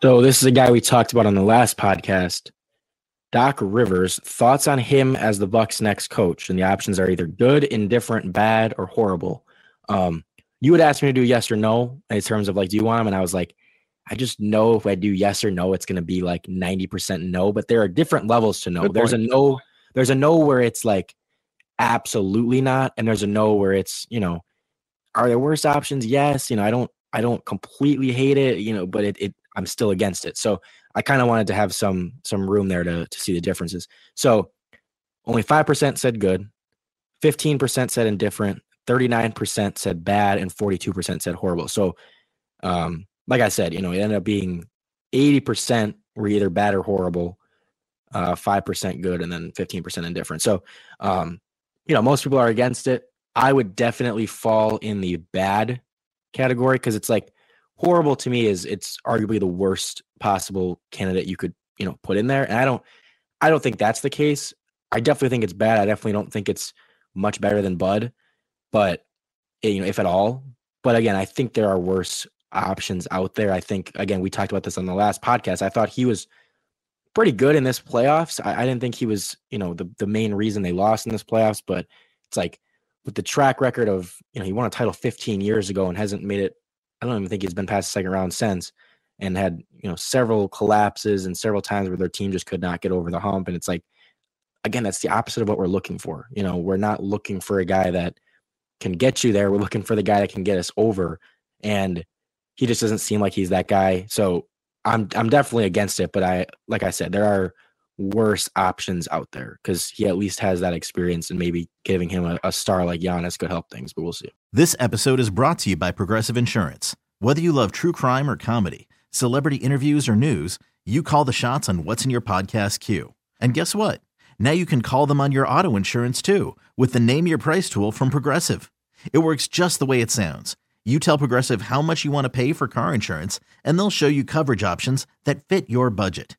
So this is a guy we talked about on the last podcast. Doc Rivers, thoughts on him as the Bucks' next coach, and the options are either good, indifferent, bad, or horrible. Um, you would ask me to do yes or no in terms of like, do you want him? And I was like, I just know if I do yes or no, it's going to be like ninety percent no. But there are different levels to no. There's a no. There's a no where it's like absolutely not, and there's a no where it's you know, are there worse options? Yes. You know, I don't. I don't completely hate it. You know, but it. it I'm still against it. So I kind of wanted to have some some room there to to see the differences. So only five percent said good, fifteen percent said indifferent, thirty nine percent said bad, and forty two percent said horrible. So, um, like I said, you know, it ended up being eighty percent were either bad or horrible, uh, five percent good, and then fifteen percent indifferent. So, um, you know, most people are against it. I would definitely fall in the bad category because it's like horrible to me is it's arguably the worst possible candidate you could you know put in there and i don't i don't think that's the case. I definitely think it's bad. I definitely don't think it's much better than bud but eh, you know if at all. But again i think there are worse options out there. I think again we talked about this on the last podcast. I thought he was pretty good in this playoffs. I, I didn't think he was you know the, the main reason they lost in this playoffs but it's like with the track record of you know he won a title 15 years ago and hasn't made it I don't even think he's been past the second round since, and had you know several collapses and several times where their team just could not get over the hump. And it's like, again, that's the opposite of what we're looking for. You know, we're not looking for a guy that can get you there. We're looking for the guy that can get us over, and he just doesn't seem like he's that guy. So I'm I'm definitely against it. But I like I said, there are worse options out there because he at least has that experience and maybe giving him a, a star like Giannis could help things. But we'll see. This episode is brought to you by Progressive Insurance. Whether you love true crime or comedy, celebrity interviews or news, you call the shots on what's in your podcast queue. And guess what? Now you can call them on your auto insurance too with the Name Your Price tool from Progressive. It works just the way it sounds. You tell Progressive how much you want to pay for car insurance, and they'll show you coverage options that fit your budget.